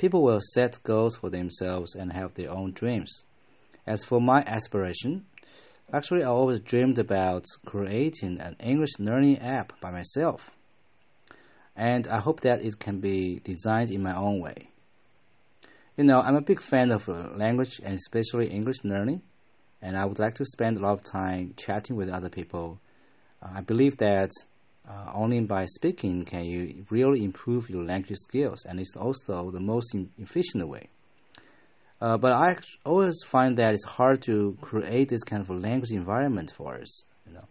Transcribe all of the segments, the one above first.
people will set goals for themselves and have their own dreams. As for my aspiration, actually, I always dreamed about creating an English learning app by myself. And I hope that it can be designed in my own way. You know, I'm a big fan of language and especially English learning, and I would like to spend a lot of time chatting with other people. Uh, I believe that uh, only by speaking can you really improve your language skills, and it's also the most efficient way. Uh, but I always find that it's hard to create this kind of a language environment for us. You know,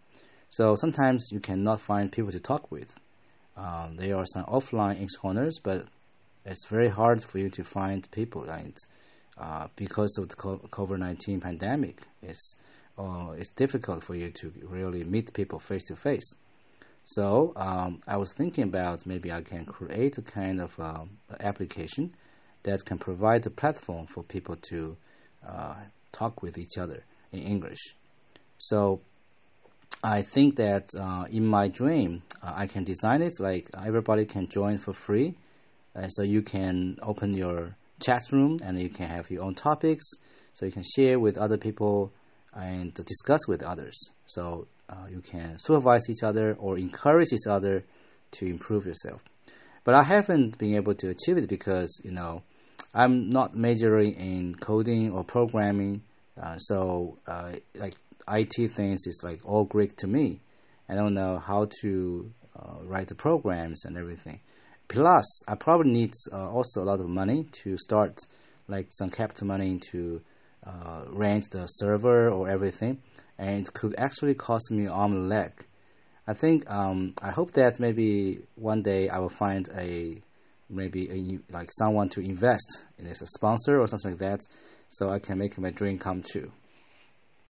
so sometimes you cannot find people to talk with. Um, there are some offline corners, but it's very hard for you to find people, right? Uh, because of the COVID nineteen pandemic, it's uh, it's difficult for you to really meet people face to face. So um, I was thinking about maybe I can create a kind of uh, application that can provide a platform for people to uh, talk with each other in English. So I think that uh, in my dream, I can design it like everybody can join for free. Uh, so you can open your chat room and you can have your own topics. So you can share with other people and discuss with others. So uh, you can supervise each other or encourage each other to improve yourself. But I haven't been able to achieve it because you know I'm not majoring in coding or programming. Uh, so uh, like IT things is like all Greek to me. I don't know how to uh, write the programs and everything. Plus, I probably need uh, also a lot of money to start, like some capital money to uh, rent the server or everything, and it could actually cost me arm and leg. I think um, I hope that maybe one day I will find a maybe a, like someone to invest in as a sponsor or something like that, so I can make my dream come true.